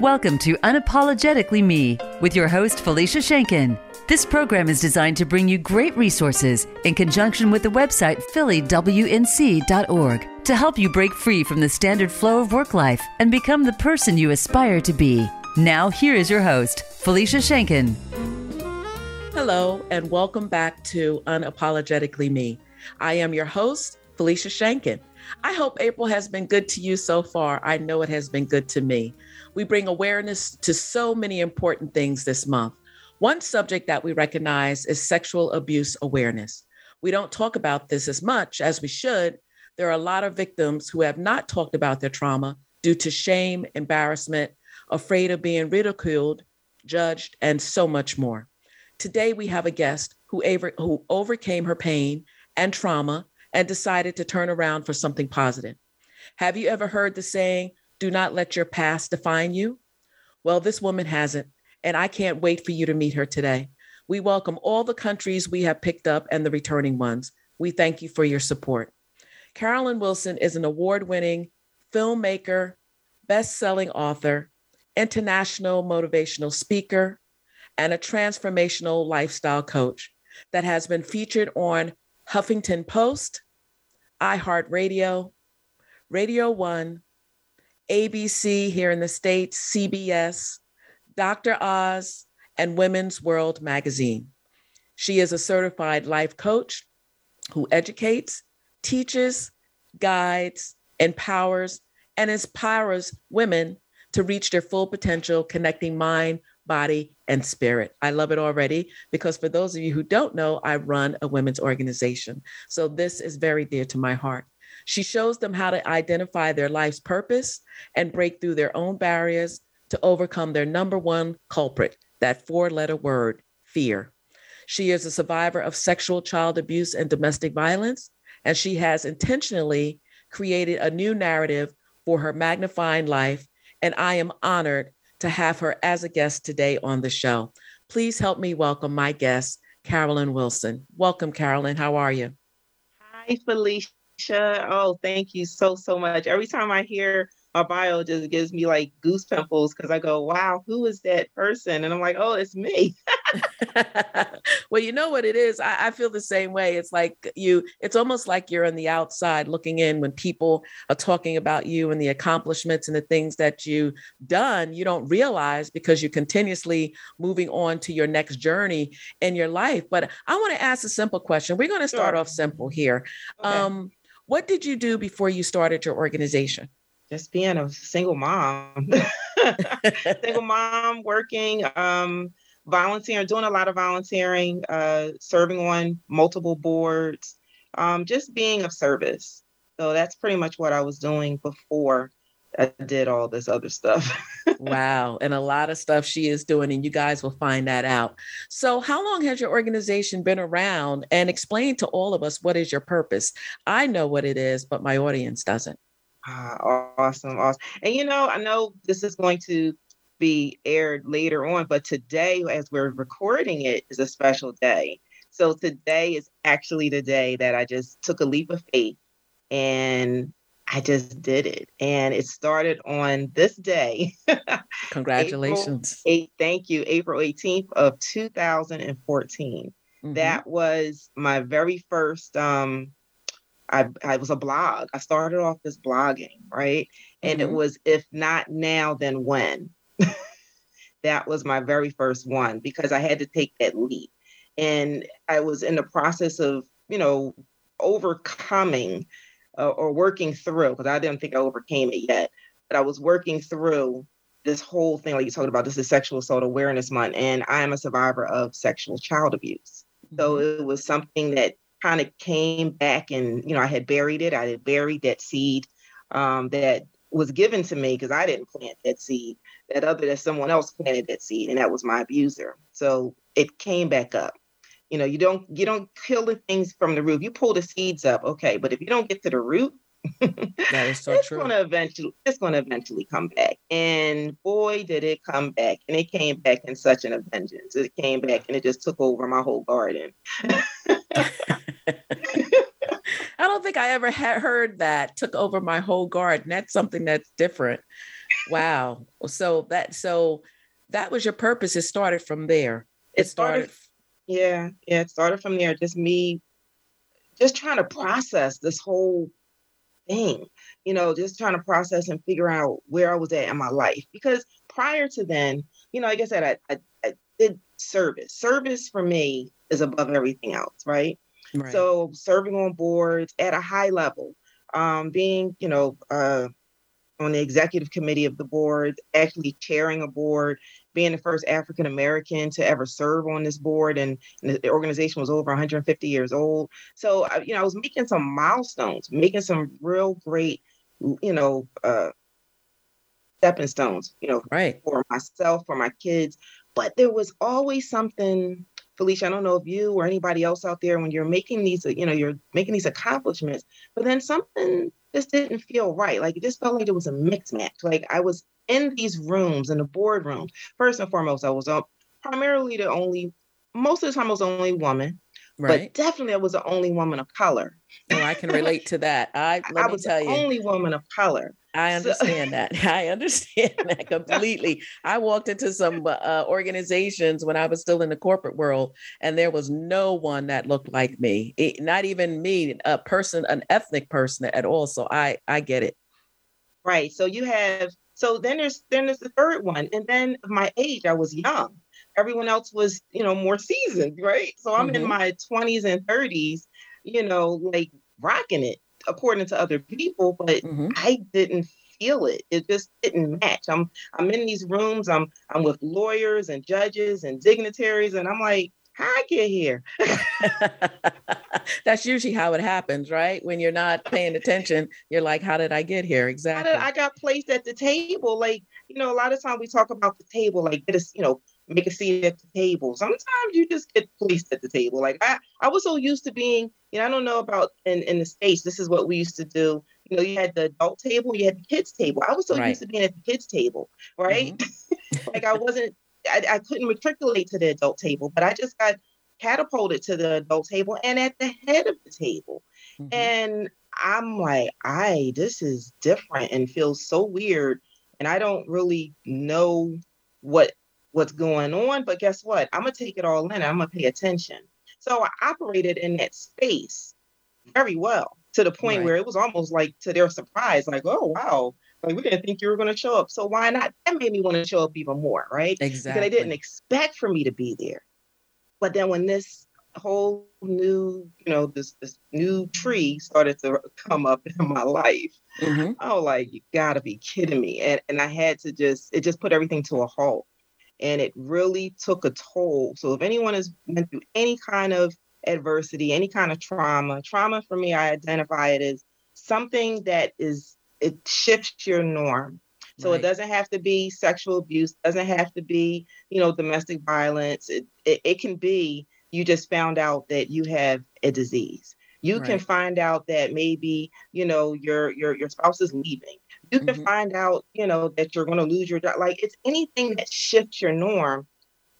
Welcome to Unapologetically Me with your host, Felicia Shankin. This program is designed to bring you great resources in conjunction with the website phillywnc.org to help you break free from the standard flow of work life and become the person you aspire to be. Now, here is your host, Felicia Shankin. Hello, and welcome back to Unapologetically Me. I am your host, Felicia Shankin. I hope April has been good to you so far. I know it has been good to me. We bring awareness to so many important things this month. One subject that we recognize is sexual abuse awareness. We don't talk about this as much as we should. There are a lot of victims who have not talked about their trauma due to shame, embarrassment, afraid of being ridiculed, judged, and so much more. Today, we have a guest who, over, who overcame her pain and trauma and decided to turn around for something positive. Have you ever heard the saying, do not let your past define you. Well, this woman hasn't, and I can't wait for you to meet her today. We welcome all the countries we have picked up and the returning ones. We thank you for your support. Carolyn Wilson is an award winning filmmaker, best selling author, international motivational speaker, and a transformational lifestyle coach that has been featured on Huffington Post, iHeartRadio, Radio One, ABC here in the States, CBS, Dr. Oz, and Women's World magazine. She is a certified life coach who educates, teaches, guides, empowers, and inspires women to reach their full potential, connecting mind, body, and spirit. I love it already because for those of you who don't know, I run a women's organization. So this is very dear to my heart. She shows them how to identify their life's purpose and break through their own barriers to overcome their number one culprit, that four letter word, fear. She is a survivor of sexual child abuse and domestic violence, and she has intentionally created a new narrative for her magnifying life. And I am honored to have her as a guest today on the show. Please help me welcome my guest, Carolyn Wilson. Welcome, Carolyn. How are you? Hi, Felicia. Oh, thank you so, so much. Every time I hear my bio just gives me like goose pimples because I go, wow, who is that person? And I'm like, oh, it's me. well, you know what it is? I, I, feel the same way. It's like you, it's almost like you're on the outside looking in when people are talking about you and the accomplishments and the things that you've done. You don't realize because you're continuously moving on to your next journey in your life. But I want to ask a simple question. We're going to start sure. off simple here. Okay. Um, what did you do before you started your organization? Just being a single mom, single mom working, um, volunteering, doing a lot of volunteering, uh, serving on multiple boards, um, just being of service. So that's pretty much what I was doing before I did all this other stuff. wow. And a lot of stuff she is doing, and you guys will find that out. So, how long has your organization been around? And explain to all of us what is your purpose. I know what it is, but my audience doesn't. Ah, awesome. Awesome. And you know, I know this is going to be aired later on, but today, as we're recording it, is a special day. So, today is actually the day that I just took a leap of faith and I just did it. And it started on this day. Congratulations. April 8, thank you. April 18th of 2014. Mm-hmm. That was my very first um I I was a blog. I started off this blogging, right? And mm-hmm. it was if not now then when. that was my very first one because I had to take that leap. And I was in the process of, you know, overcoming uh, or working through because I didn't think I overcame it yet, but I was working through this whole thing like you talked about. This is Sexual Assault Awareness Month, and I am a survivor of sexual child abuse. Mm-hmm. So it was something that kind of came back, and you know, I had buried it. I had buried that seed um, that was given to me because I didn't plant that seed. That other that someone else planted that seed, and that was my abuser. So it came back up you know you don't you don't kill the things from the root you pull the seeds up okay but if you don't get to the root that is so it's true. gonna eventually it's gonna eventually come back and boy did it come back and it came back in such an vengeance it came back and it just took over my whole garden I don't think I ever had heard that took over my whole garden. That's something that's different. wow. So that so that was your purpose. It started from there. It, started yeah, yeah, it started from there. Just me just trying to process this whole thing, you know, just trying to process and figure out where I was at in my life. Because prior to then, you know, like I said, I, I, I did service. Service for me is above everything else, right? right? So serving on boards at a high level, um, being, you know, uh, on the executive committee of the board, actually chairing a board, being the first African American to ever serve on this board, and, and, the organization was over 150 years old. So, you know, I was making some milestones, making some real great, you know, uh, stepping stones, you know, right for myself, for my kids. But there was always something Felicia, I don't know if you or anybody else out there, when you're making these, you know, you're making these accomplishments, but then something just didn't feel right. Like it just felt like it was a mix match. Like I was in these rooms, in the boardroom, First and foremost, I was uh, primarily the only, most of the time, I was the only woman. Right. But definitely, I was the only woman of color. Oh, I can relate to that. I let I me tell you, only woman of color. I understand that. I understand that completely. I walked into some uh, organizations when I was still in the corporate world, and there was no one that looked like me. It, not even me, a person, an ethnic person at all. So I, I get it. Right. So you have. So then there's then there's the third one, and then my age, I was young everyone else was, you know, more seasoned, right? So I'm mm-hmm. in my 20s and 30s, you know, like rocking it according to other people, but mm-hmm. I didn't feel it. It just didn't match. I'm I'm in these rooms, I'm I'm with lawyers and judges and dignitaries, and I'm like, how I get here? That's usually how it happens, right? When you're not paying attention, you're like, how did I get here? Exactly. I got placed at the table. Like, you know, a lot of times we talk about the table, like get us, you know, make a seat at the table. Sometimes you just get placed at the table. Like I, I was so used to being, you know, I don't know about in, in the States, this is what we used to do. You know, you had the adult table, you had the kids table. I was so right. used to being at the kids table, right? Mm-hmm. like I wasn't, I, I couldn't matriculate to the adult table, but I just got catapulted to the adult table and at the head of the table. Mm-hmm. And I'm like, I, this is different and feels so weird. And I don't really know what what's going on. But guess what? I'm gonna take it all in. I'm gonna pay attention. So I operated in that space very well to the point right. where it was almost like to their surprise, like, oh wow, like we didn't think you were gonna show up. So why not? That made me want to show up even more, right? Exactly. Because they didn't expect for me to be there. But then when this whole new, you know, this this new tree started to come up in my life, mm-hmm. I was like, you gotta be kidding me. And and I had to just it just put everything to a halt and it really took a toll. So if anyone has went through any kind of adversity, any kind of trauma, trauma for me, I identify it as something that is it shifts your norm. So right. it doesn't have to be sexual abuse, doesn't have to be, you know, domestic violence. It, it, it can be you just found out that you have a disease. You right. can find out that maybe, you know, your your your spouse is leaving you can mm-hmm. find out, you know, that you're going to lose your job. Like it's anything that shifts your norm,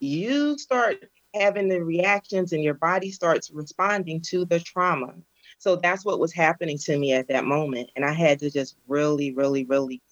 you start having the reactions and your body starts responding to the trauma. So that's what was happening to me at that moment. And I had to just really, really, really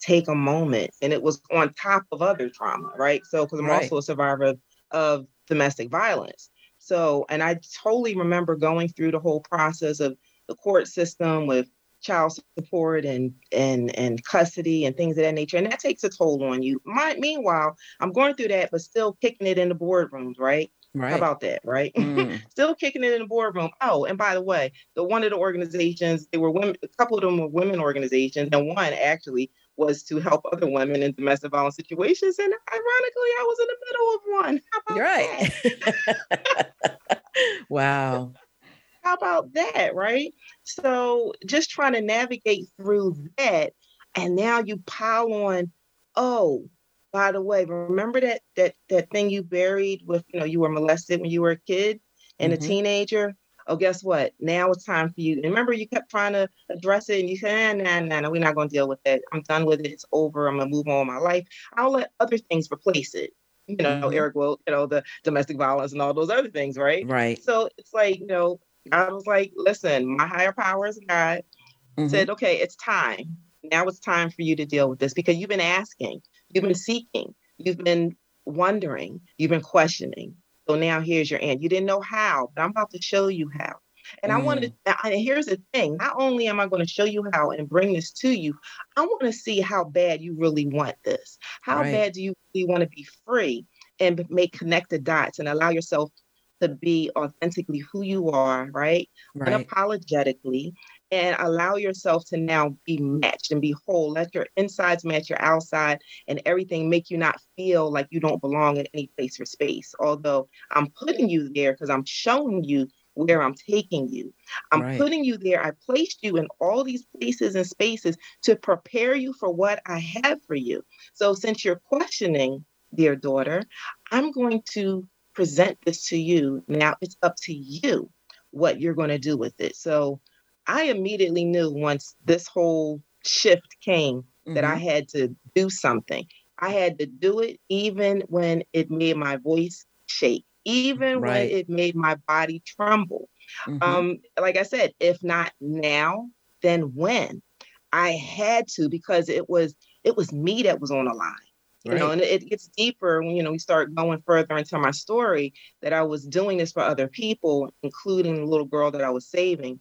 take a moment. And it was on top of other trauma, right? So, because I'm right. also a survivor of, of domestic violence. So, and I totally remember going through the whole process of the court system with child support and and and custody and things of that nature and that takes a toll on you My, meanwhile i'm going through that but still kicking it in the boardrooms right Right. How about that, right? Mm. Still kicking it in the boardroom. Oh, and by the way, the one of the organizations, they were women, a couple of them were women organizations, and one actually was to help other women in domestic violence situations. And ironically, I was in the middle of one. right. wow. How about that, right? So just trying to navigate through that. And now you pile on, oh, by the way, remember that that that thing you buried with, you know, you were molested when you were a kid and mm-hmm. a teenager. Oh, guess what? Now it's time for you. And remember, you kept trying to address it, and you said, "Nah, nah, nah, we're not going to deal with that. I'm done with it. It's over. I'm gonna move on with my life. I'll let other things replace it." You know, mm-hmm. Eric will, you know, the domestic violence and all those other things, right? Right. So it's like, you know, I was like, listen, my higher power is God. Mm-hmm. Said, okay, it's time. now it's time for you to deal with this because you've been asking, you've been seeking, you've been wondering, you've been questioning. So now here's your end. You didn't know how, but I'm about to show you how. And mm. I wanted to, and here's the thing not only am I going to show you how and bring this to you, I want to see how bad you really want this. How right. bad do you really want to be free and make connected dots and allow yourself to be authentically who you are, right? right. Unapologetically, and allow yourself to now be matched and be whole. Let your insides match your outside and everything make you not feel like you don't belong in any place or space. Although I'm putting you there because I'm showing you where I'm taking you. I'm right. putting you there. I placed you in all these places and spaces to prepare you for what I have for you. So since you're questioning, dear daughter, I'm going to present this to you. Now it's up to you what you're going to do with it. So I immediately knew once this whole shift came mm-hmm. that I mm-hmm. had to do something. I had to do it even when it made my voice shake, even right. when it made my body tremble. Mm-hmm. Um, like I said, if not now, then when? I had to because it was it was me that was on the line. You right. know, and it gets deeper when you know we start going further into my story that I was doing this for other people, including the little girl that I was saving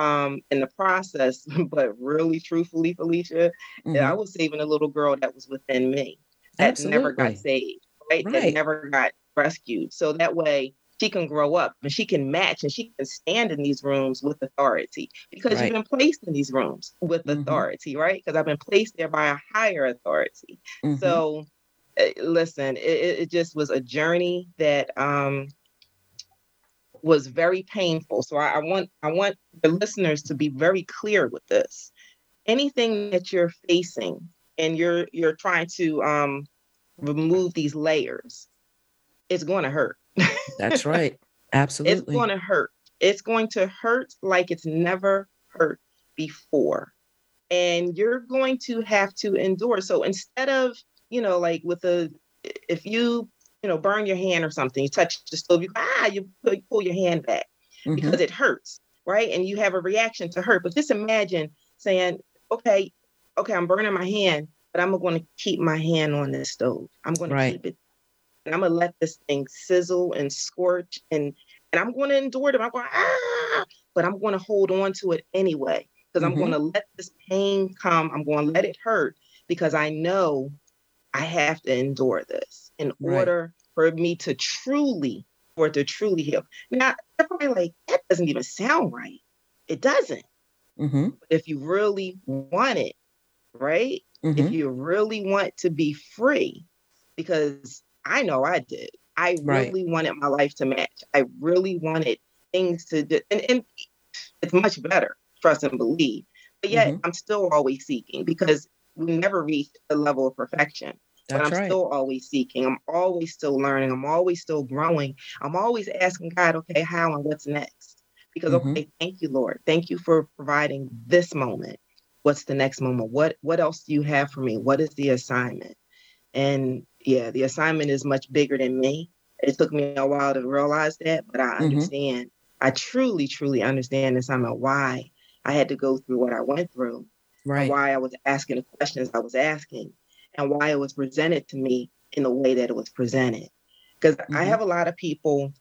um, in the process, but really, truthfully, Felicia, mm-hmm. I was saving a little girl that was within me that Absolutely. never got saved, right? right? That never got rescued. So that way she can grow up and she can match and she can stand in these rooms with authority because right. you've been placed in these rooms with mm-hmm. authority, right? Because I've been placed there by a higher authority. Mm-hmm. So eh, listen, it, it just was a journey that um was very painful. So I, I want I want the listeners to be very clear with this. Anything that you're facing and you're you're trying to um, remove these layers, it's going to hurt. That's right. Absolutely. it's going to hurt. It's going to hurt like it's never hurt before. And you're going to have to endure. So instead of, you know, like with a, if you you know, burn your hand or something, you touch the stove, you ah, you pull, you pull your hand back mm-hmm. because it hurts, right? And you have a reaction to hurt. But just imagine saying, okay, okay, I'm burning my hand, but I'm going to keep my hand on this stove. I'm going right. to keep it, and I'm going to let this thing sizzle and scorch, and and I'm going to endure it. I'm going ah, but I'm going to hold on to it anyway because mm-hmm. I'm going to let this pain come. I'm going to let it hurt because I know I have to endure this in right. order for me to truly, for it to truly heal. Now, they're probably like, that doesn't even sound right. It doesn't. Mm-hmm. If you really want it, right? Mm-hmm. If you really want to be free, because I know I did. I really right. wanted my life to match. I really wanted things to do, and, and it's much better, trust and believe. But yet, mm-hmm. I'm still always seeking because we never reach the level of perfection. That's but I'm right. still always seeking. I'm always still learning. I'm always still growing. I'm always asking God, okay, how and what's next? Because mm-hmm. okay, thank you, Lord. Thank you for providing this moment. What's the next moment? What what else do you have for me? What is the assignment? And yeah, the assignment is much bigger than me. It took me a while to realize that, but I mm-hmm. understand. I truly, truly understand the assignment why I had to go through what I went through. Right. Why I was asking the questions I was asking and why it was presented to me in the way that it was presented. Because mm-hmm. I have a lot of people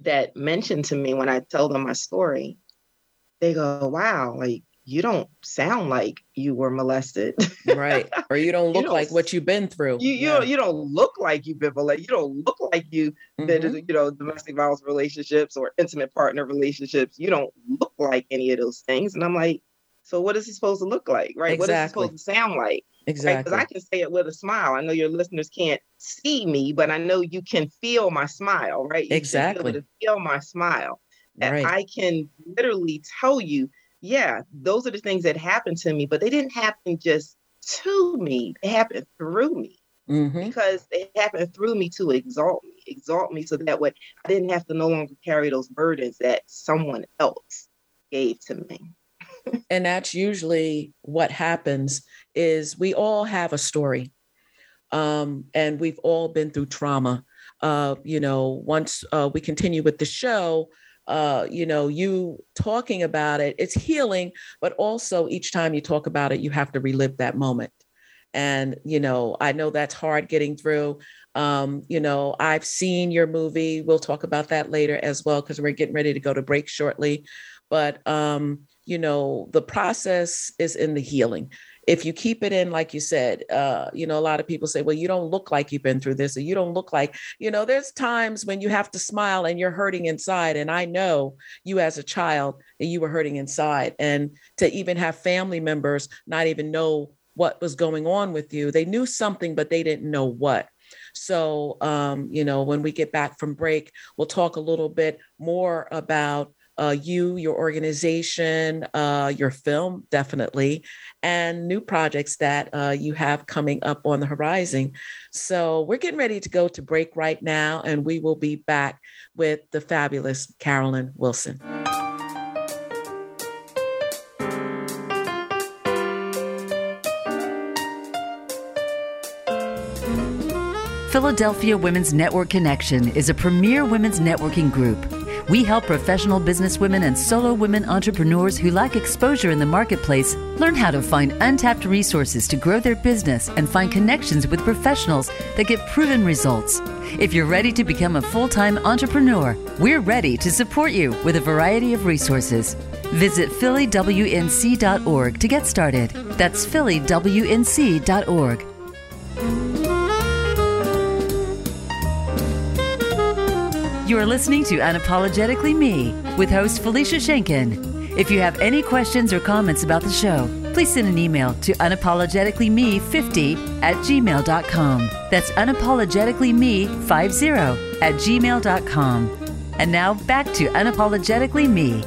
that mention to me when I tell them my story, they go, wow, like you don't sound like you were molested. right. Or you don't look you don't, like what you've been through. You you, yeah. don't, you don't look like you've been molested. You don't look like you mm-hmm. been, you know, domestic violence relationships or intimate partner relationships. You don't look like any of those things. And I'm like, so what is it supposed to look like? Right. Exactly. What is it supposed to sound like? Exactly. Because right? I can say it with a smile. I know your listeners can't see me, but I know you can feel my smile, right? You exactly. To feel my smile. And right. I can literally tell you, yeah, those are the things that happened to me, but they didn't happen just to me. They happened through me. Mm-hmm. Because they happened through me to exalt me, exalt me so that way I didn't have to no longer carry those burdens that someone else gave to me and that's usually what happens is we all have a story um, and we've all been through trauma uh, you know once uh, we continue with the show uh, you know, you talking about it, it's healing, but also each time you talk about it, you have to relive that moment. And, you know, I know that's hard getting through. Um, you know, I've seen your movie. We'll talk about that later as well, because we're getting ready to go to break shortly. But, um, you know, the process is in the healing if you keep it in, like you said, uh, you know, a lot of people say, well, you don't look like you've been through this, or you don't look like, you know, there's times when you have to smile and you're hurting inside. And I know you as a child that you were hurting inside. And to even have family members not even know what was going on with you, they knew something, but they didn't know what. So, um, you know, when we get back from break, we'll talk a little bit more about uh, you, your organization, uh, your film, definitely, and new projects that uh, you have coming up on the horizon. So we're getting ready to go to break right now, and we will be back with the fabulous Carolyn Wilson. Philadelphia Women's Network Connection is a premier women's networking group we help professional businesswomen and solo women entrepreneurs who lack exposure in the marketplace learn how to find untapped resources to grow their business and find connections with professionals that get proven results. If you're ready to become a full time entrepreneur, we're ready to support you with a variety of resources. Visit phillywnc.org to get started. That's phillywnc.org. You are listening to Unapologetically Me with host Felicia Schenken. If you have any questions or comments about the show, please send an email to unapologeticallyme50 at gmail.com. That's unapologeticallyme50 at gmail.com. And now back to Unapologetically Me.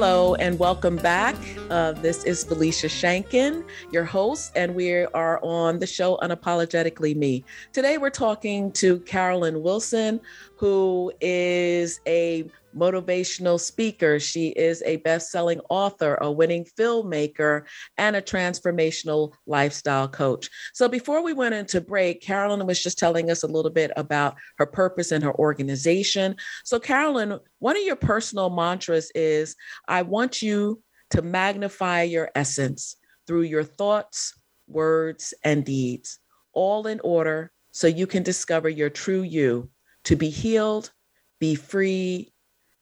Hello and welcome back. Uh, this is Felicia Shankin, your host, and we are on the show Unapologetically Me. Today we're talking to Carolyn Wilson, who is a motivational speaker. She is a best selling author, a winning filmmaker, and a transformational lifestyle coach. So, before we went into break, Carolyn was just telling us a little bit about her purpose and her organization. So, Carolyn, one of your personal mantras is I want you to magnify your essence through your thoughts, words, and deeds, all in order so you can discover your true you to be healed, be free,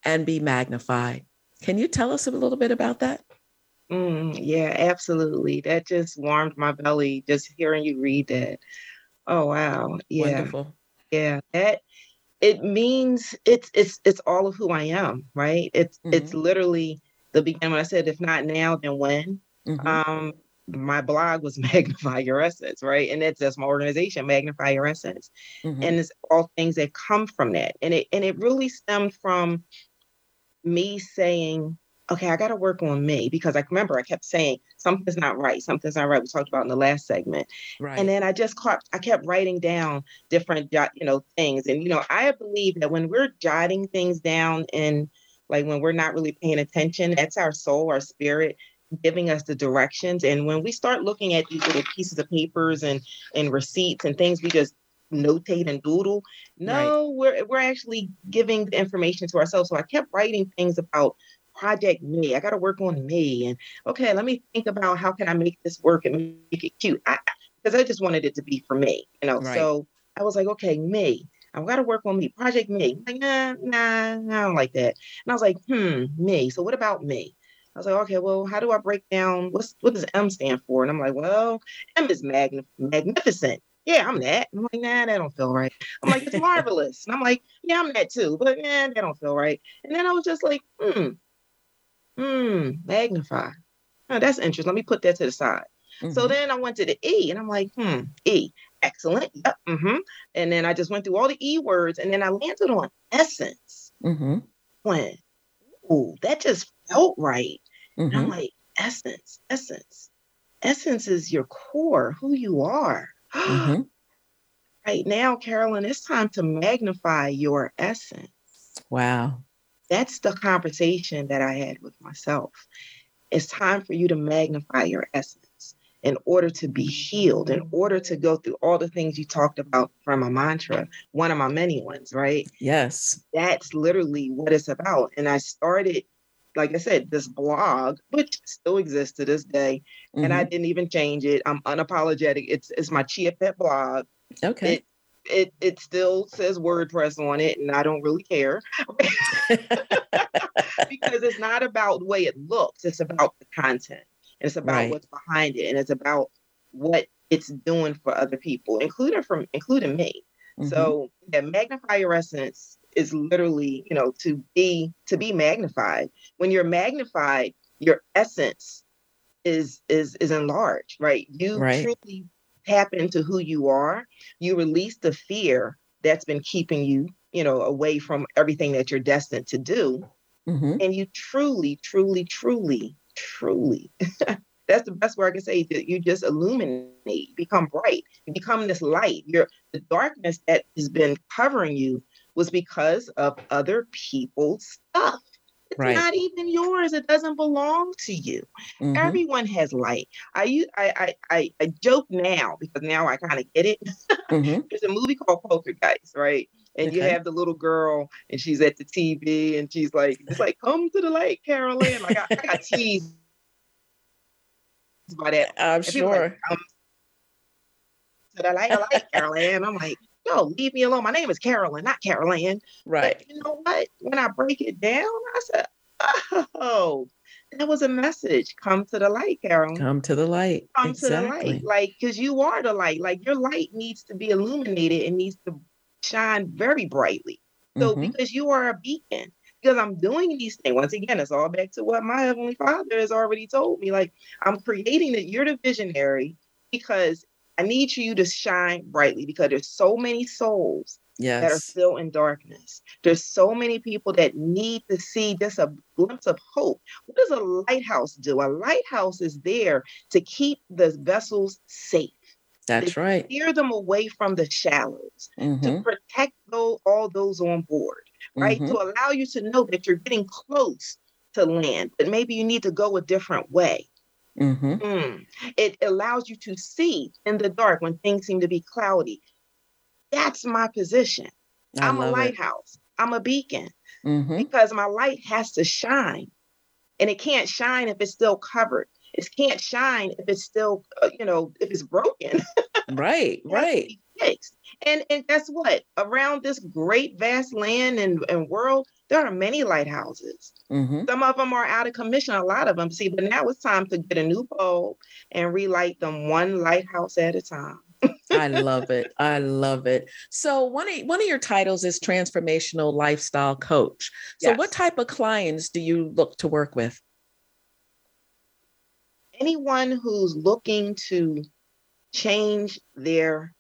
and be magnified. Can you tell us a little bit about that? Mm, yeah, absolutely. That just warmed my belly just hearing you read that. Oh wow. Yeah. Wonderful. Yeah. That it means it's it's it's all of who I am, right? It's mm-hmm. it's literally the beginning when I said if not now, then when. Mm-hmm. Um my blog was magnify your essence right and that's that's my organization magnify your essence mm-hmm. and it's all things that come from that and it and it really stemmed from me saying okay i got to work on me because i remember i kept saying something's not right something's not right we talked about in the last segment right. and then i just caught i kept writing down different you know things and you know i believe that when we're jotting things down and like when we're not really paying attention that's our soul our spirit giving us the directions. And when we start looking at these little pieces of papers and and receipts and things we just notate and doodle, no, right. we're we're actually giving the information to ourselves. So I kept writing things about project me. I got to work on me. And okay, let me think about how can I make this work and make it cute. Because I, I, just wanted it to be for me, you know. Right. So I was like, okay, me. I've got to work on me. Project me. I'm like, nah, nah, I don't like that. And I was like, hmm, me. So what about me? I was like, okay, well, how do I break down what's what does M stand for? And I'm like, well, M is magn- magnificent. Yeah, I'm that. I'm like, nah, that don't feel right. I'm like, it's marvelous. And I'm like, yeah, I'm that too, but man, that don't feel right. And then I was just like, hmm, hmm, magnify. Oh, that's interesting. Let me put that to the side. Mm-hmm. So then I went to the E and I'm like, hmm, E, excellent. Yep. Mm-hmm. And then I just went through all the E words and then I landed on essence. Mm-hmm. When, ooh, that just felt right. Mm-hmm. I'm like, essence, essence. Essence is your core, who you are. Mm-hmm. right now, Carolyn, it's time to magnify your essence. Wow. That's the conversation that I had with myself. It's time for you to magnify your essence. in order to be healed, in order to go through all the things you talked about from a mantra, one of my many ones, right? Yes. That's literally what it's about. And I started, like I said, this blog, which still exists to this day, mm-hmm. and I mm-hmm. didn't even change it. I'm unapologetic. It's it's my Chia Pet blog. Okay. It, it it still says WordPress on it, and I don't really care because it's not about the way it looks; it's about the content. And it's about right. what's behind it, and it's about what it's doing for other people, including from including me. Mm-hmm. So, yeah, magnify your essence is literally, you know, to be to be magnified. When you're magnified, your essence is is is enlarged, right? You right. truly tap into who you are. You release the fear that's been keeping you, you know, away from everything that you're destined to do. Mm-hmm. And you truly, truly, truly truly. That's the best word I can say. That you just illuminate, become bright, become this light. Your the darkness that has been covering you was because of other people's stuff. It's right. not even yours. It doesn't belong to you. Mm-hmm. Everyone has light. I, I I I joke now because now I kind of get it. Mm-hmm. There's a movie called Poltergeist, right? and okay. you have the little girl and she's at the TV and she's like, it's like, come to the light, Carolyn. Like I, I got teased by that. I'm sure. Like, to the light, light, Carolyn. I'm like, no, leave me alone. My name is Carolyn, not Carolyn. Right. But you know what? When I break it down, I said, oh, that was a message. Come to the light, Carolyn. Come to the light. Come exactly. to the light. Like, because you are the light. Like, your light needs to be illuminated. and needs to shine very brightly. So mm-hmm. because you are a beacon, because I'm doing these things. Once again, it's all back to what my heavenly father has already told me. Like I'm creating it. You're the visionary because I need you to shine brightly because there's so many souls yes. that are still in darkness. There's so many people that need to see just a glimpse of hope. What does a lighthouse do? A lighthouse is there to keep the vessels safe. That's right. Steer them away from the shallows mm-hmm. to protect those, all those on board, right? Mm-hmm. To allow you to know that you're getting close to land, but maybe you need to go a different way. Mm-hmm. Mm. It allows you to see in the dark when things seem to be cloudy. That's my position. I am a lighthouse. It. I'm a beacon mm-hmm. because my light has to shine, and it can't shine if it's still covered it can't shine if it's still, uh, you know, if it's broken. right, right. Fixed. And and guess what? Around this great vast land and, and world, there are many lighthouses. Mm-hmm. Some of them are out of commission, a lot of them. See, but now it's time to get a new bulb and relight them one lighthouse at a time. I love it. I love it. So one of one of your titles is transformational lifestyle coach. So yes. what type of clients do you look to work with? anyone who's looking to change their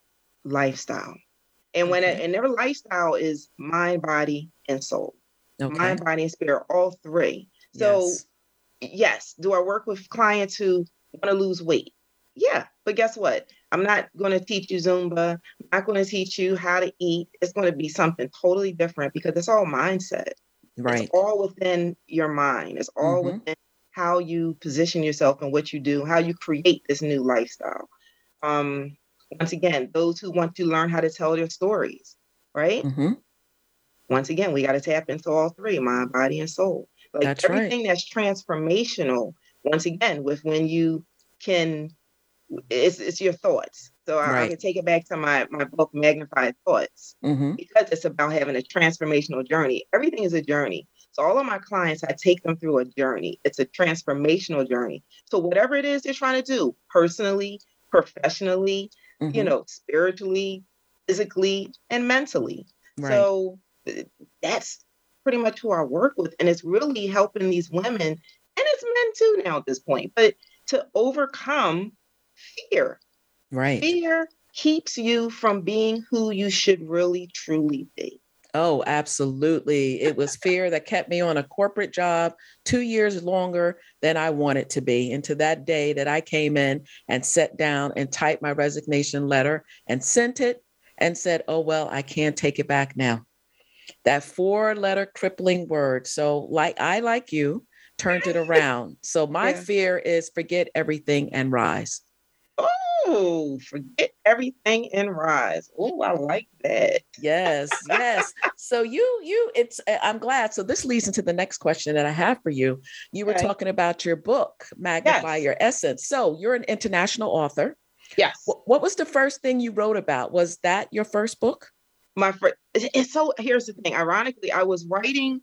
lifestyle. And when it, and their lifestyle is mind, body, and soul. Okay. Mind, body, and spirit, all three. So yes. yes, do I work with clients who want to lose weight? Yeah, but guess what? I'm not going to teach you Zumba. I'm not going to teach you how to eat. It's going to be something totally different because it's all mindset. Right. It's all within your mind. It's all mm-hmm. within how you position yourself and what you do, how you create this new lifestyle. Um, once again, those who want to learn how to tell their stories, right? Mm-hmm. Once again, we got to tap into all three mind, body, and soul. Like that's everything right. that's transformational, once again, with when you can, it's, it's your thoughts. So I, right. I, can take it back to my, my book, Magnified Thoughts, mm-hmm. because it's about having a transformational journey. Everything is a journey. So all of my clients, I take them through a journey. It's a transformational journey. So whatever it is they're trying to do, personally, professionally, mm-hmm. you know, spiritually, physically, and mentally. Right. So that's pretty much who I work with. And it's really helping these women, and it's men too now at this point, but to overcome fear. Right. Fear keeps you from being who you should really truly be. Oh, absolutely. It was fear that kept me on a corporate job two years longer than I wanted to be. And to that day that I came in and sat down and typed my resignation letter and sent it and said, Oh, well, I can't take it back now. That four letter crippling word. So, like I, like you, turned it around. So, my yeah. fear is forget everything and rise. Oh, forget everything and rise. Oh, I like that. Yes, yes. so you, you, it's. Uh, I'm glad. So this leads into the next question that I have for you. You were okay. talking about your book, Magnify yes. Your Essence. So you're an international author. Yes. What, what was the first thing you wrote about? Was that your first book? My first. It's so. Here's the thing. Ironically, I was writing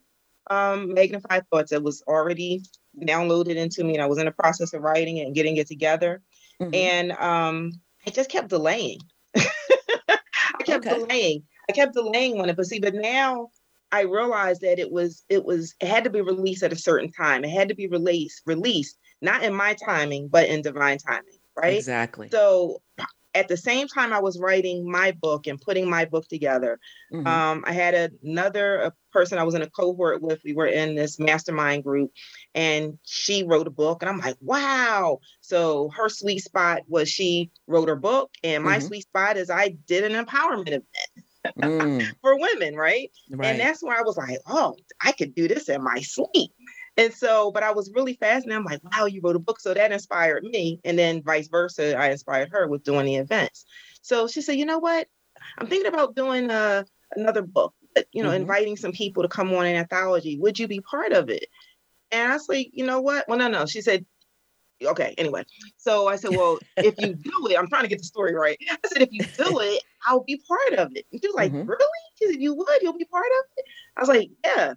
um Magnified Thoughts. It was already downloaded into me, and I was in the process of writing it and getting it together Mm-hmm. And um, I just kept delaying. I kept okay. delaying. I kept delaying on it, but see, but now I realized that it was it was it had to be released at a certain time. It had to be released released not in my timing, but in divine timing, right? Exactly. So at the same time I was writing my book and putting my book together, mm-hmm. um, I had another a person I was in a cohort with. We were in this mastermind group, and she wrote a book, and I'm like, wow. So her sweet spot was she wrote her book, and my mm-hmm. sweet spot is I did an empowerment event. mm. for women, right? right? And that's where I was like, oh, I could do this in my sleep. And so, but I was really fascinated. I'm like, wow, you wrote a book. So that inspired me. And then vice versa, I inspired her with doing the events. So she said, you know what? I'm thinking about doing uh, another book, you know, mm-hmm. inviting some people to come on an anthology. Would you be part of it? And I was like, you know what? Well, no, no. She said, okay, anyway. So I said, well, if you do it, I'm trying to get the story right. I said, if you do it, I'll be part of it. And she was like, mm-hmm. really? She said, you would? You'll be part of it? I was like, yeah.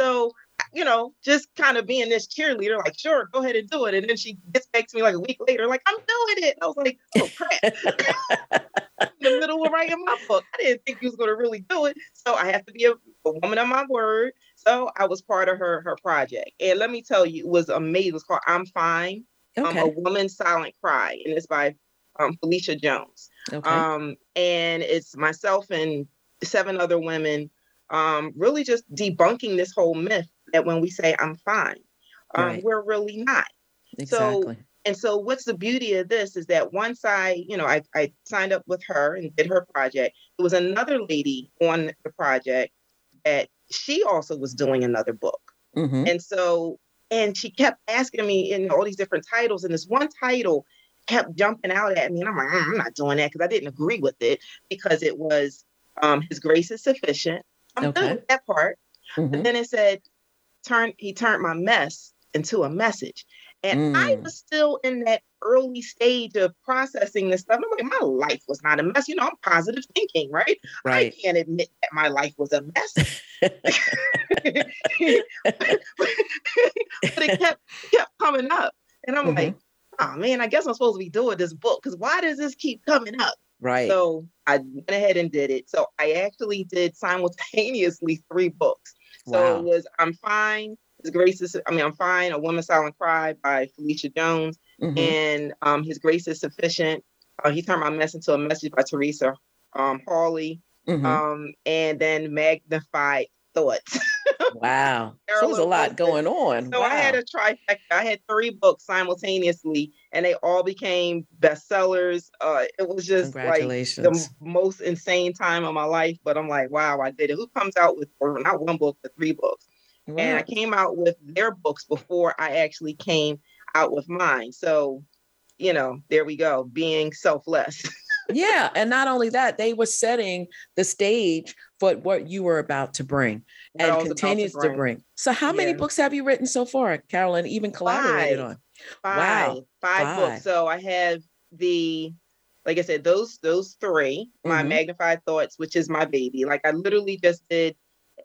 So you know, just kind of being this cheerleader, like, sure, go ahead and do it. And then she gets back to me like a week later, like, I'm doing it. I was like, oh crap. In the middle of writing my book. I didn't think he was gonna really do it. So I have to be a, a, woman of my word. So I was part of her her project. And let me tell you, it was amazing. It's called I'm Fine. Okay. Um, a woman's silent cry. And it's by um, Felicia Jones. Okay. Um, and it's myself and seven other women um, really just debunking this whole myth that when we say I'm fine, um, right. we're really not. Exactly. So, and so what's the beauty of this is that once I, you know, I, I signed up with her and did her project, there was another lady on the project that she also was doing another book. Mm-hmm. And so, and she kept asking me in all these different titles, and this one title kept jumping out at me. And I'm like, mm, I'm not doing that because I didn't agree with it because it was um, His Grace is Sufficient. I'm okay. good with that part. Mm-hmm. But then it said turn he turned my mess into a message. And mm. I was still in that early stage of processing this stuff. I'm like, my life was not a mess. You know, I'm positive thinking, right? right. I can't admit that my life was a mess. but it kept kept coming up. And I'm mm-hmm. like, oh man, I guess I'm supposed to be doing this book because why does this keep coming up? Right. So I went ahead and did it. So I actually did simultaneously three books. So wow. it was I'm Fine, His Grace is, I mean, I'm Fine, A Woman's Silent Cry by Felicia Jones, mm-hmm. and um, His Grace is Sufficient. Uh, he turned my mess into a message by Teresa um, Hawley, mm-hmm. um, and then Magnified Thoughts. wow. so there's a lot going on. So wow. I had a trifecta. I had three books simultaneously, and they all became bestsellers. Uh, it was just like the most insane time of my life. But I'm like, wow, I did it. Who comes out with or not one book, but three books? Wow. And I came out with their books before I actually came out with mine. So, you know, there we go, being selfless. yeah. And not only that, they were setting the stage for what you were about to bring what and continues to bring. to bring. So, how yeah. many books have you written so far, Carolyn, even collaborated five. on? Five, wow. Five, five books. So, I have the, like I said, those those 3 mm-hmm. my magnified thoughts, which is my baby. Like I literally just did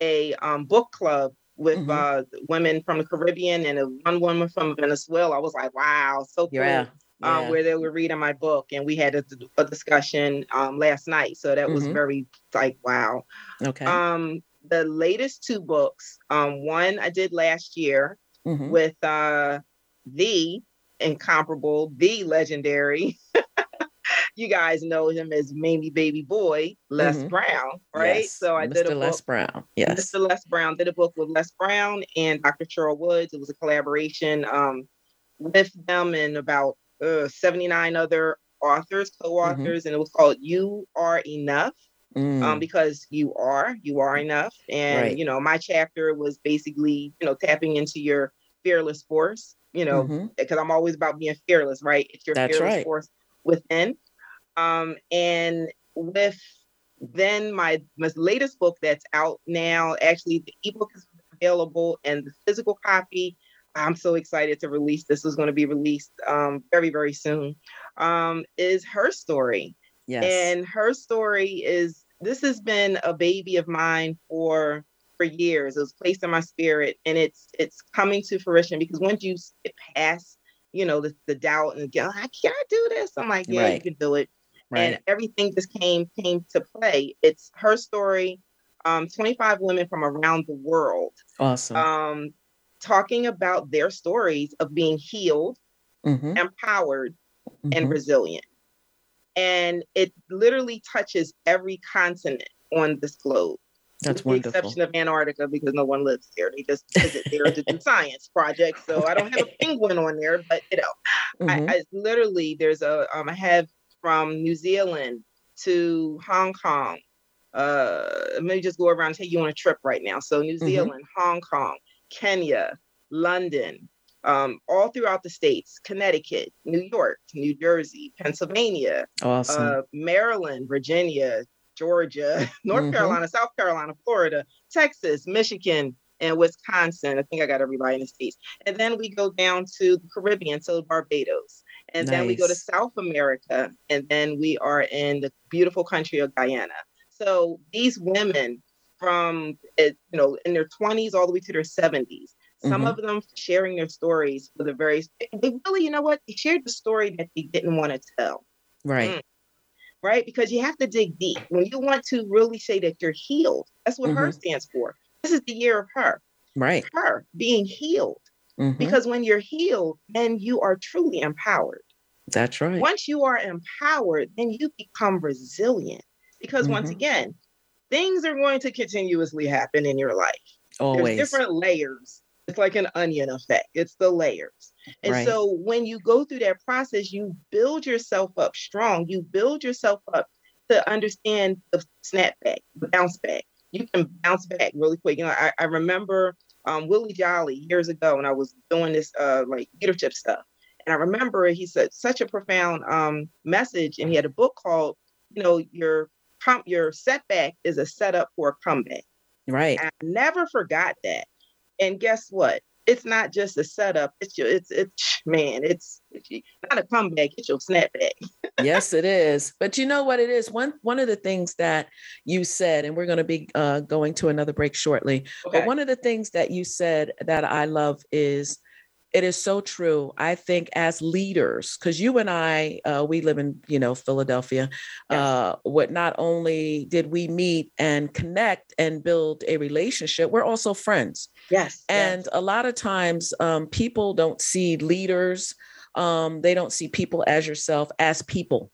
a um, book club with mm-hmm. uh, women from the Caribbean and a, one woman from Venezuela. I was like, wow, so cool. Yeah um, where they were reading my book, and we had a, a discussion um, last night. So that mm-hmm. was very like wow. Okay. Um, the latest two books, um, one I did last year mm-hmm. with uh, the incomparable, the legendary. you guys know him as Mamie Baby Boy, Les mm-hmm. Brown, right? Yes. So I Mr. did a book, Les Brown. Yes. Mr. Les Brown did a book with Les Brown and Dr. Cheryl Woods. It was a collaboration um, with them and about uh, 79 other authors, co-authors, mm-hmm. and it was called "You Are Enough." Mm. Um, because you are, you are enough, and right. you know, my chapter was basically, you know, tapping into your fearless force. You know, because mm-hmm. I'm always about being fearless, right? It's your That's fearless right. force within. Um, and with then my, my latest book that's out now, actually the ebook is available and the physical copy. I'm so excited to release. This is going to be released um, very, very soon. Um, is her story. Yes. And her story is this has been a baby of mine for for years. It was placed in my spirit, and it's it's coming to fruition because once you get past, you know, the, the doubt and go, I can't do this. I'm like, yeah, right. you can do it. Right. And everything just came came to play. It's her story. Um, 25 women from around the world. Awesome. Um, talking about their stories of being healed, mm-hmm. empowered, mm-hmm. and resilient. And it literally touches every continent on this globe. That's with wonderful. the exception of Antarctica because no one lives there. They just visit there to do science projects. So I don't have a penguin on there, but you know, mm-hmm. I, I, literally there's a um, I have from New Zealand to Hong Kong. Uh, let me just go around and take you on a trip right now. So New mm-hmm. Zealand, Hong Kong, Kenya, London, um, all throughout the states Connecticut, New York, New Jersey, Pennsylvania, awesome. uh, Maryland, Virginia, Georgia, North mm-hmm. Carolina, South Carolina, Florida, Texas, Michigan, and Wisconsin. I think I got everybody in the states. And then we go down to the Caribbean, so Barbados. And nice. then we go to South America, and then we are in the beautiful country of Guyana. So these women from eh, you know in their 20s all the way to their 70s some mm-hmm. of them sharing their stories for the very they really you know what? They shared the story that they didn't want to tell. Right. Mm. right? Because you have to dig deep. When you want to really say that you're healed that's what mm-hmm. her stands for. This is the year of her. Right. Her being healed. Mm-hmm. because when you're healed then you are truly empowered. That's right. Once you are empowered then you become resilient. Because once mm-hmm. again things are going to continuously happen in your life. Always. There's different layers. It's like an onion effect. It's the layers. And right. so when you go through that process, you build yourself up strong. You build yourself up to understand the snapback, the bounce back. You can bounce back really quick. You know, I, I remember um, Willie Jolley years ago when I was doing this uh, like leadership stuff. And I remember he said such a profound um, message, and he had a book called, you know, your com- your setback is a setup for a comeback. Right. I never forgot that. And guess what? It's not just a setup. It's your, it's, it's, man, it's, it's not a comeback. It's your snapback. yes, it is. But you know what it is? One, one of the things that you said, and we're going to be uh, going to another break shortly, okay. but one of the things that you said that I love is it is so true. I think as leaders, because you and I, uh, we live in you know Philadelphia. Yes. Uh, what not only did we meet and connect and build a relationship, we're also friends. Yes. And yes. a lot of times, um, people don't see leaders. Um, they don't see people as yourself as people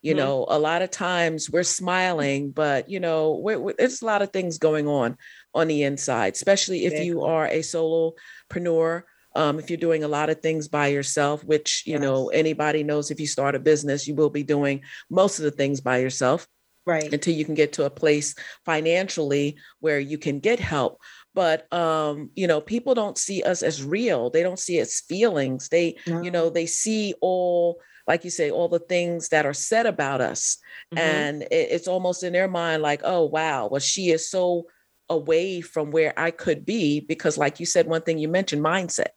you mm-hmm. know a lot of times we're smiling but you know we're, we're, there's a lot of things going on on the inside especially if you are a solopreneur um, if you're doing a lot of things by yourself, which you yes. know anybody knows if you start a business, you will be doing most of the things by yourself. Right. Until you can get to a place financially where you can get help. But um, you know, people don't see us as real. They don't see us feelings. They, no. you know, they see all like you say, all the things that are said about us. Mm-hmm. And it, it's almost in their mind like, oh, wow, well, she is so away from where I could be because, like you said, one thing you mentioned mindset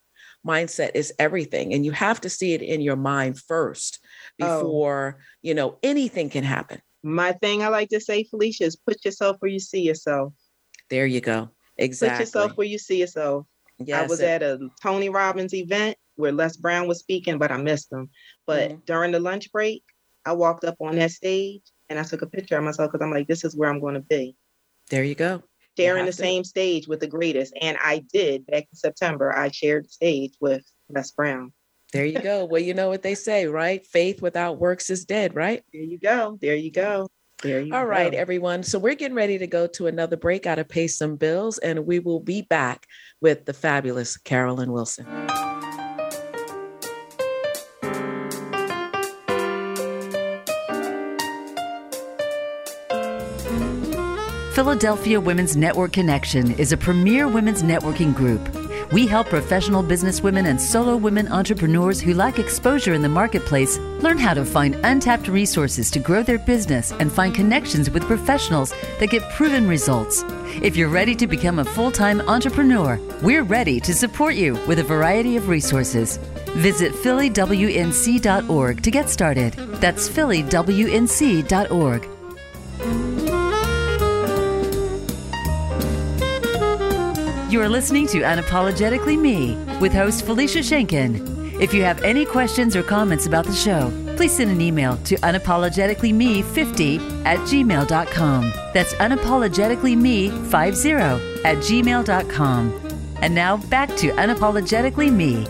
mindset is everything and you have to see it in your mind first oh. before oh. you know anything can happen. My thing i like to say felicia is put yourself where you see yourself. There you go. Exactly put yourself where you see yourself. Yes, i was it, at a tony robbins event where les brown was speaking but i missed him. But mm-hmm. during the lunch break i walked up on that stage and i took a picture of myself because i'm like this is where i'm going to be. There you go sharing the to. same stage with the greatest. And I did back in September, I shared the stage with Les Brown. There you go. well, you know what they say, right? Faith without works is dead, right? There you go. There you go. There you All go. right, everyone. So we're getting ready to go to another break out to Pay Some Bills, and we will be back with the fabulous Carolyn Wilson. Philadelphia Women's Network Connection is a premier women's networking group We help professional businesswomen and solo women entrepreneurs who lack exposure in the marketplace learn how to find untapped resources to grow their business and find connections with professionals that get proven results. If you're ready to become a full time entrepreneur, we're ready to support you with a variety of resources. Visit phillywnc.org to get started. That's phillywnc.org. You are listening to Unapologetically Me with host Felicia Schenken. If you have any questions or comments about the show, please send an email to unapologeticallyme50 at gmail.com. That's unapologeticallyme50 at gmail.com. And now back to Unapologetically Me.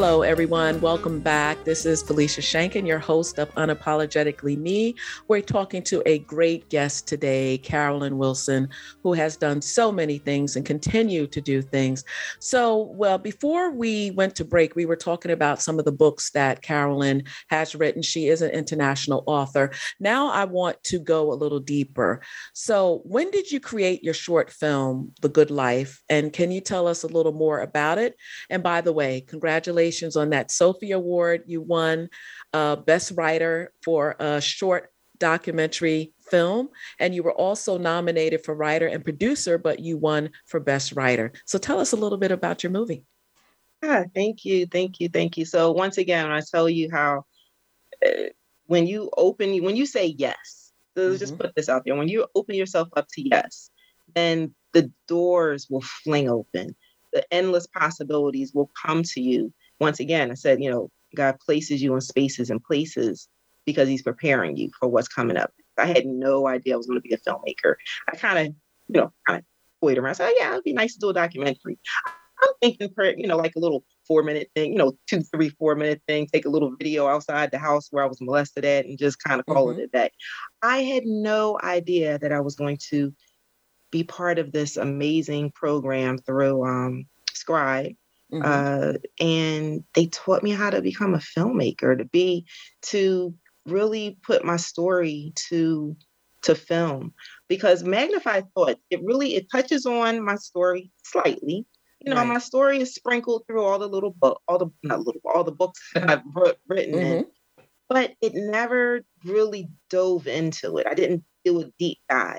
Hello, everyone. Welcome back. This is Felicia Shankin, your host of Unapologetically Me. We're talking to a great guest today, Carolyn Wilson, who has done so many things and continue to do things. So, well, before we went to break, we were talking about some of the books that Carolyn has written. She is an international author. Now, I want to go a little deeper. So, when did you create your short film, The Good Life? And can you tell us a little more about it? And by the way, congratulations congratulations on that Sophie Award. You won uh, Best Writer for a short documentary film, and you were also nominated for writer and producer, but you won for Best Writer. So tell us a little bit about your movie. Ah, thank you, thank you, thank you. So once again, I tell you how uh, when you open, when you say yes, so mm-hmm. just put this out there. When you open yourself up to yes, then the doors will fling open. The endless possibilities will come to you once again, I said, you know, God places you in spaces and places because he's preparing you for what's coming up. I had no idea I was going to be a filmmaker. I kind of, you know, kind of toyed around. I said, oh, yeah, it'd be nice to do a documentary. I'm thinking for, you know, like a little four minute thing, you know, two, three, four minute thing, take a little video outside the house where I was molested at and just kind of call mm-hmm. it a day. I had no idea that I was going to be part of this amazing program through um, Scribe Mm-hmm. Uh, and they taught me how to become a filmmaker, to be, to really put my story to to film because magnified thought it really it touches on my story slightly you know right. my story is sprinkled through all the little book all the not little all the books that i've written mm-hmm. in but it never really dove into it i didn't do a deep dive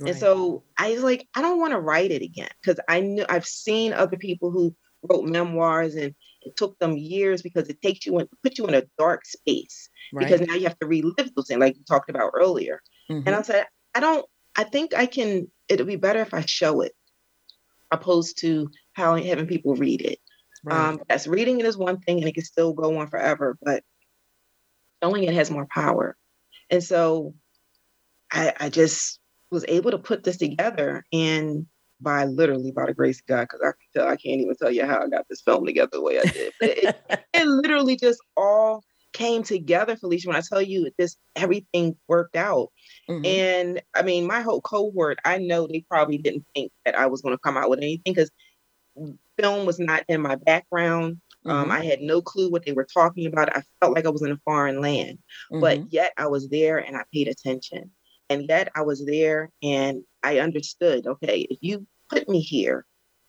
right. and so i was like i don't want to write it again because i knew i've seen other people who wrote memoirs and it took them years because it takes you and put you in a dark space right. because now you have to relive those things like you talked about earlier mm-hmm. and i said i don't i think i can it'll be better if i show it opposed to how having people read it right. um yes reading it is one thing and it can still go on forever but showing it has more power and so i i just was able to put this together and by literally by the grace of God, because I can tell I can't even tell you how I got this film together the way I did. it, it, literally just all came together, Felicia. When I tell you this, everything worked out. Mm-hmm. And I mean, my whole cohort, I know they probably didn't think that I was going to come out with anything because film was not in my background. Um, mm-hmm. Um, I had no clue what they were talking about. I felt like I was in a foreign land, mm-hmm. but yet I was there and I paid attention. And yet I was there and I understood, okay, if you put me here,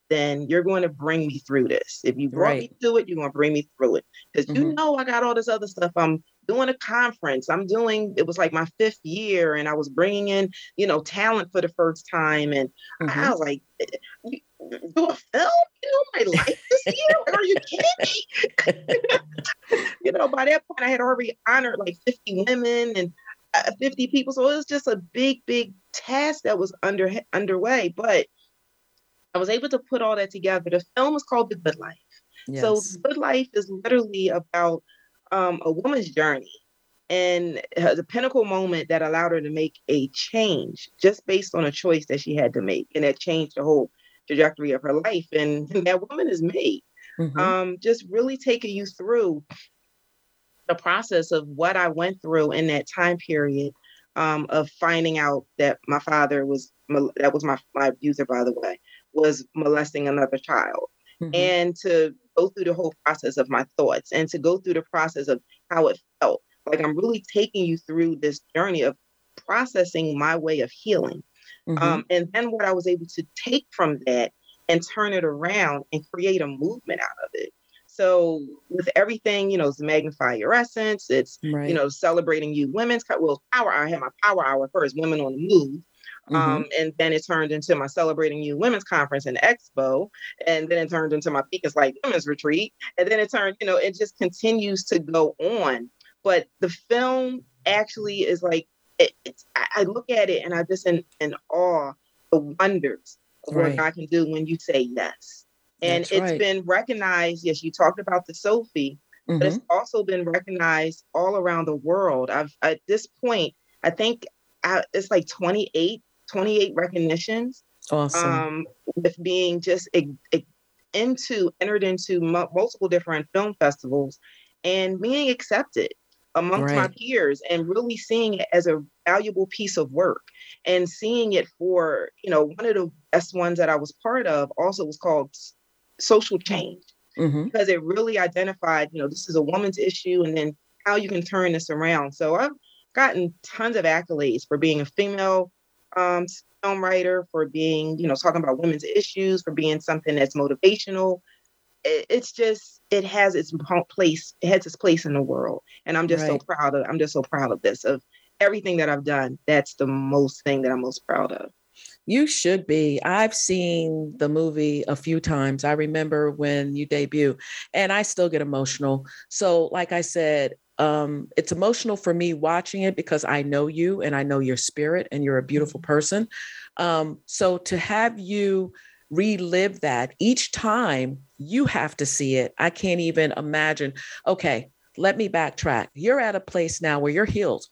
then you're going to bring me through this. If you brought right. me to it, you're going to bring me through it. Because mm-hmm. you know, I got all this other stuff. I'm doing a conference. I'm doing, it was like my fifth year, and I was bringing in, you know, talent for the first time. And mm-hmm. I was like, do a film? You know, my life this year? Are you kidding me? you know, by that point, I had already honored like 50 women and 50 people. So it was just a big, big task that was under underway. But I was able to put all that together. The film is called The Good Life. Yes. So Good Life is literally about um, a woman's journey and the pinnacle moment that allowed her to make a change just based on a choice that she had to make. And that changed the whole trajectory of her life. And, that woman is me. Mm-hmm. Um, just really taking you through the process of what I went through in that time period um, of finding out that my father was that was my my abuser, by the way, was molesting another child, mm-hmm. and to go through the whole process of my thoughts and to go through the process of how it felt. Like I'm really taking you through this journey of processing my way of healing. Mm-hmm. Um, and then what I was able to take from that and turn it around and create a movement out of it. So with everything, you know, it's magnify your essence. It's right. you know celebrating you women's well power hour. I had my power hour first, women on the move, mm-hmm. um, and then it turned into my celebrating you women's conference and expo, and then it turned into my Peak is like women's retreat, and then it turned, you know, it just continues to go on. But the film actually is like it, it's. I look at it and I just in, in awe the wonders of right. what God can do when you say yes. And That's it's right. been recognized. Yes, you talked about the Sophie, mm-hmm. but it's mm-hmm. also been recognized all around the world. I've at this point, I think I, it's like 28, 28 recognitions. Awesome. Um, with being just a, a, into entered into multiple different film festivals and being accepted amongst right. my peers and really seeing it as a valuable piece of work and seeing it for you know one of the best ones that i was part of also was called social change mm-hmm. because it really identified, you know, this is a woman's issue and then how you can turn this around. So I've gotten tons of accolades for being a female um, film writer, for being, you know, talking about women's issues, for being something that's motivational. It, it's just, it has its place, it has its place in the world. And I'm just right. so proud of, I'm just so proud of this, of everything that I've done. That's the most thing that I'm most proud of. You should be. I've seen the movie a few times. I remember when you debut, and I still get emotional. So, like I said, um, it's emotional for me watching it because I know you and I know your spirit, and you're a beautiful mm-hmm. person. Um, so, to have you relive that each time you have to see it, I can't even imagine. Okay, let me backtrack. You're at a place now where you're healed.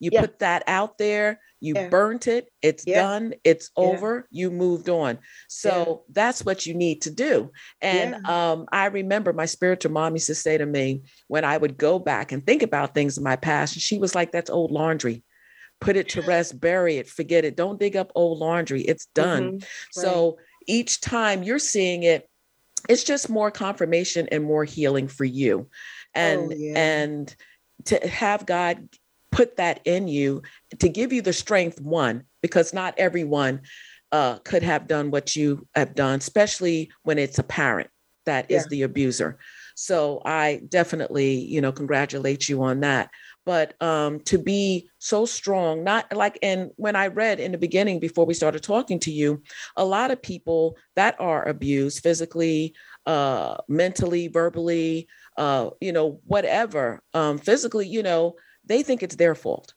You yeah. put that out there you yeah. burnt it it's yeah. done it's yeah. over you moved on. So that's what you need to do. And um, i remember my spiritual mom used to say to me when i would go back and think about things in my past and she was like that's old laundry. Put it to rest bury it forget it. Don't dig up old laundry. It's done. Mm-hmm. right. so each time you're seeing it it's just more confirmation and more healing for you. And oh, and to have god put that in you to give you the strength, one, because not everyone uh, could have done what you have done, especially when it's a parent that yeah. is the abuser. So I definitely, you know, congratulate you on that. But um, to be so strong, not like, and when I read in the beginning before we started talking to you, a lot of people that are abused physically, uh, mentally, verbally, uh, you know, whatever, um, physically, you know, they think it's their fault.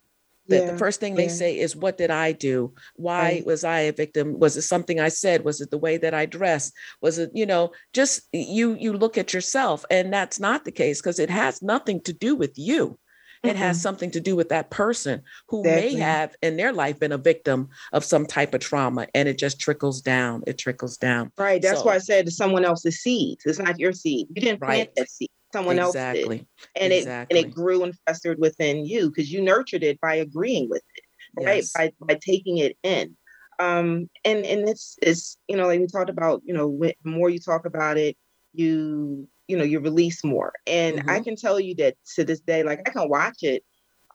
That yeah, the first thing they yeah. say is, What did I do? Why right. was I a victim? Was it something I said? Was it the way that I dressed? Was it, you know, just you you look at yourself and that's not the case because it has nothing to do with you. It mm-hmm. has something to do with that person who exactly. may have in their life been a victim of some type of trauma and it just trickles down. It trickles down. Right. That's so, why I said it's someone else's seed. It's not your seed. You didn't plant right. that seed someone exactly. else did. And exactly. it and it grew and festered within you because you nurtured it by agreeing with it, right? Yes. By by taking it in. Um, and and it's it's you know like we talked about you know the more you talk about it, you you know you release more. And mm-hmm. I can tell you that to this day, like I can watch it,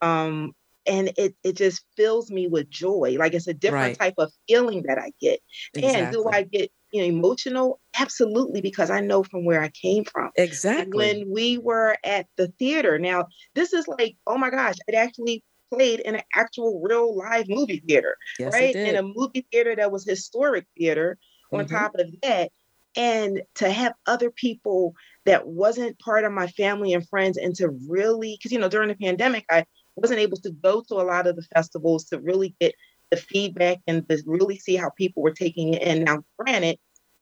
um, and it it just fills me with joy. Like it's a different right. type of feeling that I get. Exactly. And do I get you know, emotional? Absolutely, because I know from where I came from. Exactly. When we were at the theater. Now, this is like, oh my gosh, it actually played in an actual real live movie theater. Yes, right? In a movie theater that was historic theater on mm-hmm. top of that. And to have other people that wasn't part of my family and friends and to really, because you know, during the pandemic, I wasn't able to go to a lot of the festivals to really get the feedback and to really see how people were taking it in. Now, granted,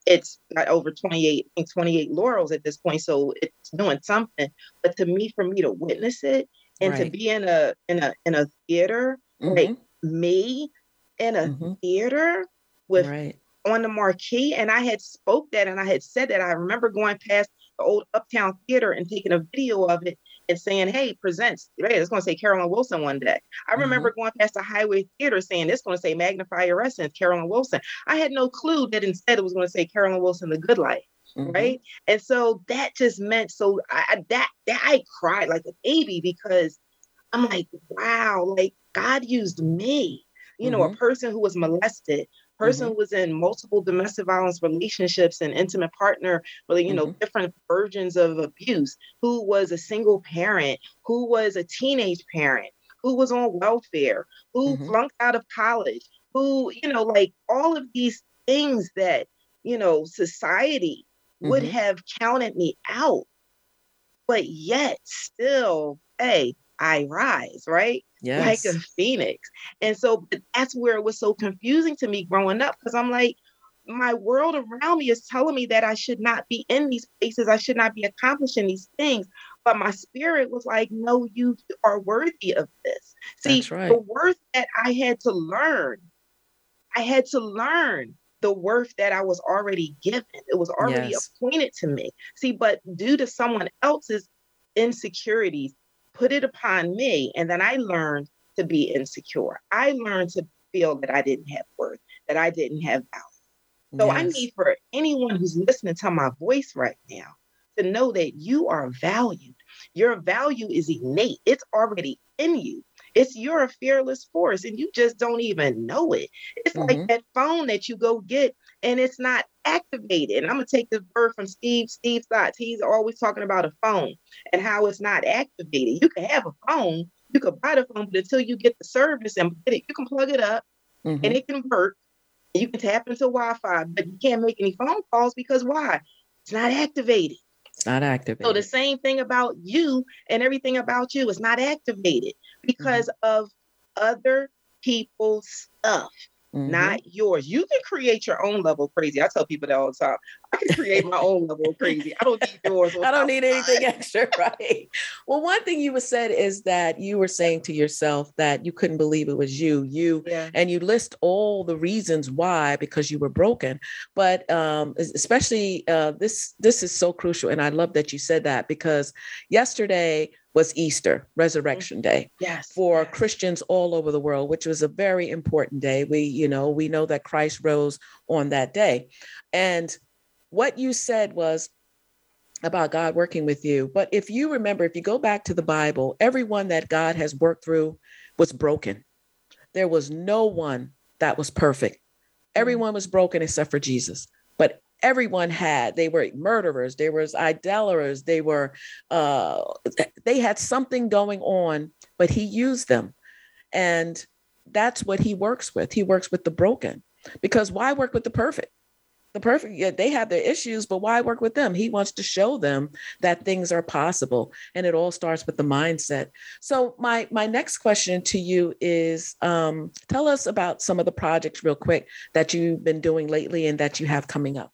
it's got over 28, 28 laurels at this point, so it's doing something. But to me, for me to witness it and right. to be in a in a in a theater, mm-hmm. like me in a mm-hmm. theater with right. on the marquee, and I had spoke that and I had said that. I remember going past the old Uptown Theater and taking a video of it and saying, hey, presents, right, it's going to say Carolyn Wilson one day. I mm-hmm. remember going past the Hiway Theater saying, it's going to say Magnify Your Essence, Carolyn Wilson. I had no clue that instead it was going to say Carolyn Wilson, The Good Life. Mm-hmm. Right. And so that just meant so I that that I cried like a baby because I'm like, wow, like God used me you know, mm-hmm. a person who was molested, person mm-hmm. was in multiple domestic violence relationships and intimate partner, really, you know, mm-hmm. different versions of abuse, who was a single parent, who was a teenage parent, who was on welfare, who mm-hmm. flunked out of college, who, you know, like all of these things that, you know, society would mm-hmm. have counted me out. But yet still, hey, I rise, right? Yes. Like a phoenix. And so that's where it was so confusing to me growing up because I'm like, my world around me is telling me that I should not be in these places. I should not be accomplishing these things. But my spirit was like, no, you are worthy of this. See, right. the worth that I had to learn, I had to learn the worth that I was already given. It was already yes. appointed to me. See, but due to someone else's insecurities, put it upon me. And then I learned to be insecure. I learned to feel that I didn't have worth, that I didn't have value. So yes. I need for anyone who's listening to my voice right now to know that you are valued. Your value is innate, it's already in you. It's you're a fearless force and you just don't even know it. It's mm-hmm. like that phone that you go get and it's not activated. And I'm gonna take this word from Steve, Steve thoughts. He's always talking about a phone and how it's not activated. You can have a phone, you could buy the phone, but until you get the service and it, you can plug it up mm-hmm. and it can work. You can tap into Wi-Fi, but you can't make any phone calls because why? It's not activated. It's not activated. So the same thing about you and everything about you is not activated because mm-hmm. of other people's stuff. Mm-hmm. not yours. You can create your own level crazy. I tell people that all the time. I can create my own level crazy. I don't need yours. I don't need anything extra, right? Well, one thing you said is that you were saying to yourself that you couldn't believe it was you, you, yeah. and you list all the reasons why because you were broken. But um, especially uh, this, this is so crucial, and I love that you said that because yesterday was Easter, Resurrection Day, yes, for yes. Christians all over the world, which was a very important day. We, you know, we know that Christ rose on that day. And what you said was about God working with you. But if you remember, if you go back to the Bible, everyone that God has worked through was broken. There was no one that was perfect. Mm-hmm. Everyone was broken except for Jesus. But everyone had they were murderers they were idolaters they were uh, they had something going on but he used them. And that's what he works with he works with the broken. Because why work with the perfect? The perfect yeah, they have their issues but why work with them? He wants to show them that things are possible and it all starts with the mindset. So my my next question to you is um, tell us about some of the projects real quick that you've been doing lately and that you have coming up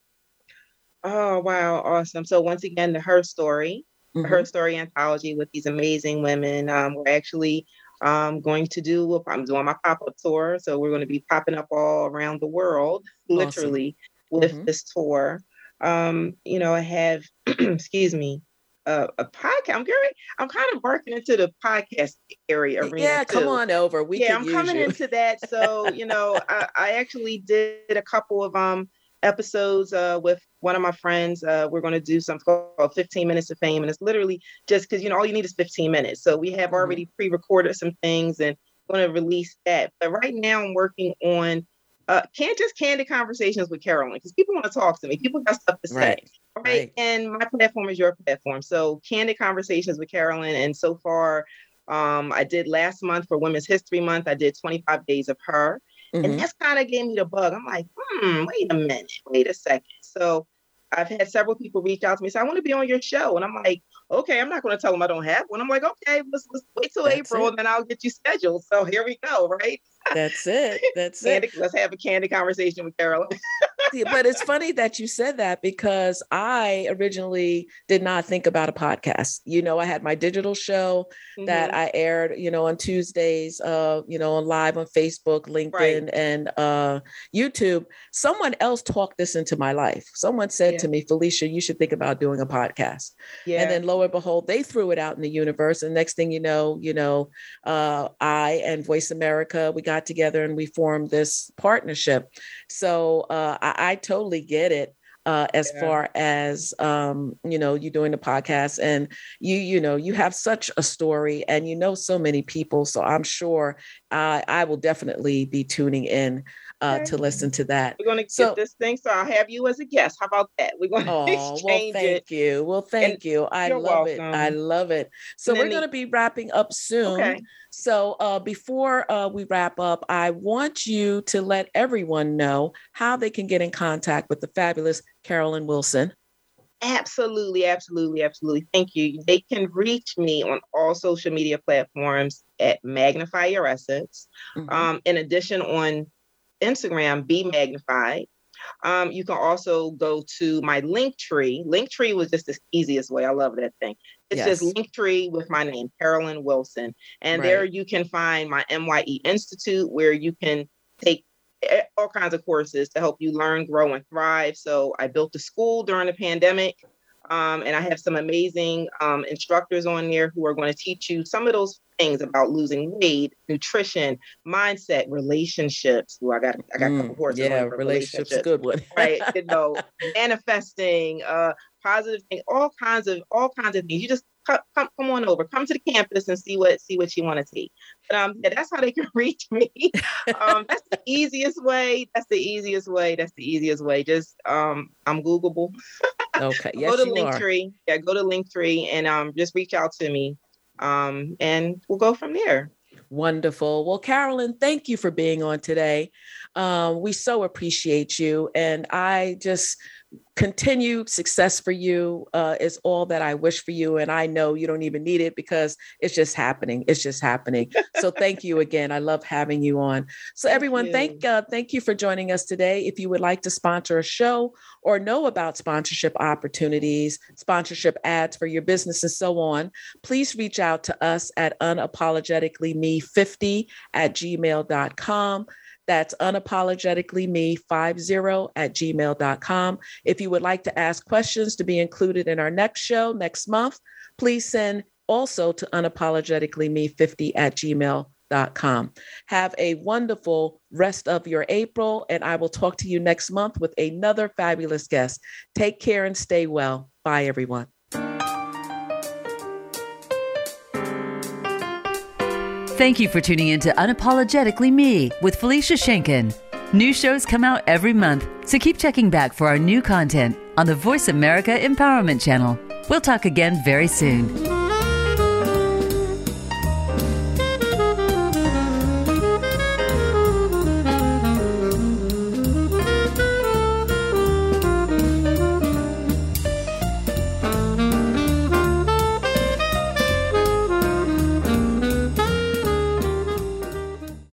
Oh, wow. Awesome. So, once again, the Her Story, mm-hmm. Her Story anthology with these amazing women. Um, we're actually um, going to do, I'm doing my pop up tour. So, we're going to be popping up all around the world, awesome. literally, with mm-hmm. this tour. Um, you know, I have, excuse me, uh, a podcast. I'm very, I'm kind of working into the podcast area arena. Yeah, too. come on over. We yeah, I'm coming you. into that. So you know, I, I, actually did a couple of um episodes uh, with one of my friends. Uh, we're going to do something called 15 Minutes of Fame. And it's literally just because, you know, all you need is 15 minutes. So we have mm-hmm. already pre recorded some things and going to release that. But right now I'm working on uh, can't just candid conversations with Carolyn because people want to talk to me. People got stuff to say. Right. right. right. And my platform is your platform. So candid conversations with Carolyn. And so far, um, I did last month for Women's History Month. I did 25 days of her. Mm-hmm. And that's kind of gave me the bug. I'm like, hmm, wait a minute, wait a second. So I've had several people reach out to me say, I want to be on your show. And I'm like, okay, I'm not going to tell them I don't have one. I'm like, okay, let's, let's wait till That's April it. and then I'll get you scheduled. So here we go, right? That's it. That's candy, it. Let's have a candy conversation with Carolyn. but it's funny that you said that because I originally did not think about a podcast. You know, I had my digital show mm-hmm. that I aired, you know, on Tuesdays, uh, you know, on live on Facebook, LinkedIn, right. and uh, YouTube. Someone else talked this into my life. Someone said yeah. to me, Felicia, you should think about doing a podcast. Yeah. And then lo and behold, they threw it out in the universe. And next thing you know, you know, uh, I and Voice America, we got got together and we formed this partnership. So uh, I, I totally get it. uh, as yeah. far as um, you know you doing the podcast and you you know you have such a story and you know so many people so i'm sure uh, i will definitely be tuning in uh, to listen to that. We're going to so, get this thing. So I'll have you as a guest. How about that? We're going to oh, exchange well, thank it. you. Well, thank and you. I love welcome. it. I love it. So we're going to be wrapping up soon. Okay. So uh, before uh, we wrap up, I want you to let everyone know how they can get in contact with the fabulous Carolyn Wilson. Absolutely, absolutely, absolutely. Thank you. They can reach me on all social media platforms at Magnify Your Essence. Mm-hmm. Um, in addition, on Instagram, Be Magnified. Um, you can also go to my Linktree. Link tree was just the easiest way. I love that thing. It's yes. just Linktree with my name, Carolyn Wilson. And right. there you can find my MYE Institute where you can take all kinds of courses to help you learn, grow, and thrive. So I built a school during the pandemic. Um, and I have some amazing um, instructors on there who are going to teach you some of those things about losing weight, nutrition, mindset, relationships. Ooh, I got I got mm, a couple horses. Yeah, relationships, relationships, good one. right. You know, manifesting, uh, positive things, all kinds of all kinds of things. You just come, come, come on over, come to the campus and see what see what you want to see. But um, yeah, that's how they can reach me. um, that's the easiest way. That's the easiest way. That's the easiest way. Just um, I'm Googleable. Okay. Yes, go to Linktree. Yeah, go to Linktree and um, just reach out to me um, and we'll go from there. Wonderful. Well, Carolyn, thank you for being on today. Um, we so appreciate you. And I just continued success for you uh, is all that I wish for you. And I know you don't even need it because it's just happening. It's just happening. So thank you again. I love having you on. So everyone, thank uh, thank you for joining us today. If you would like to sponsor a show or know about sponsorship opportunities, sponsorship ads for your business and so on, please reach out to us at unapologeticallyme50 at gmail.com. That's unapologetically me 50 at gmail.com. If you would like to ask questions to be included in our next show next month, please send also to unapologetically me 50 at gmail.com. Have a wonderful rest of your April, and I will talk to you next month with another fabulous guest. Take care and stay well. Bye, everyone. Thank you for tuning in to Unapologetically Me with Felicia Schenken. New shows come out every month, so keep checking back for our new content on the Voice America Empowerment Channel. We'll talk again very soon.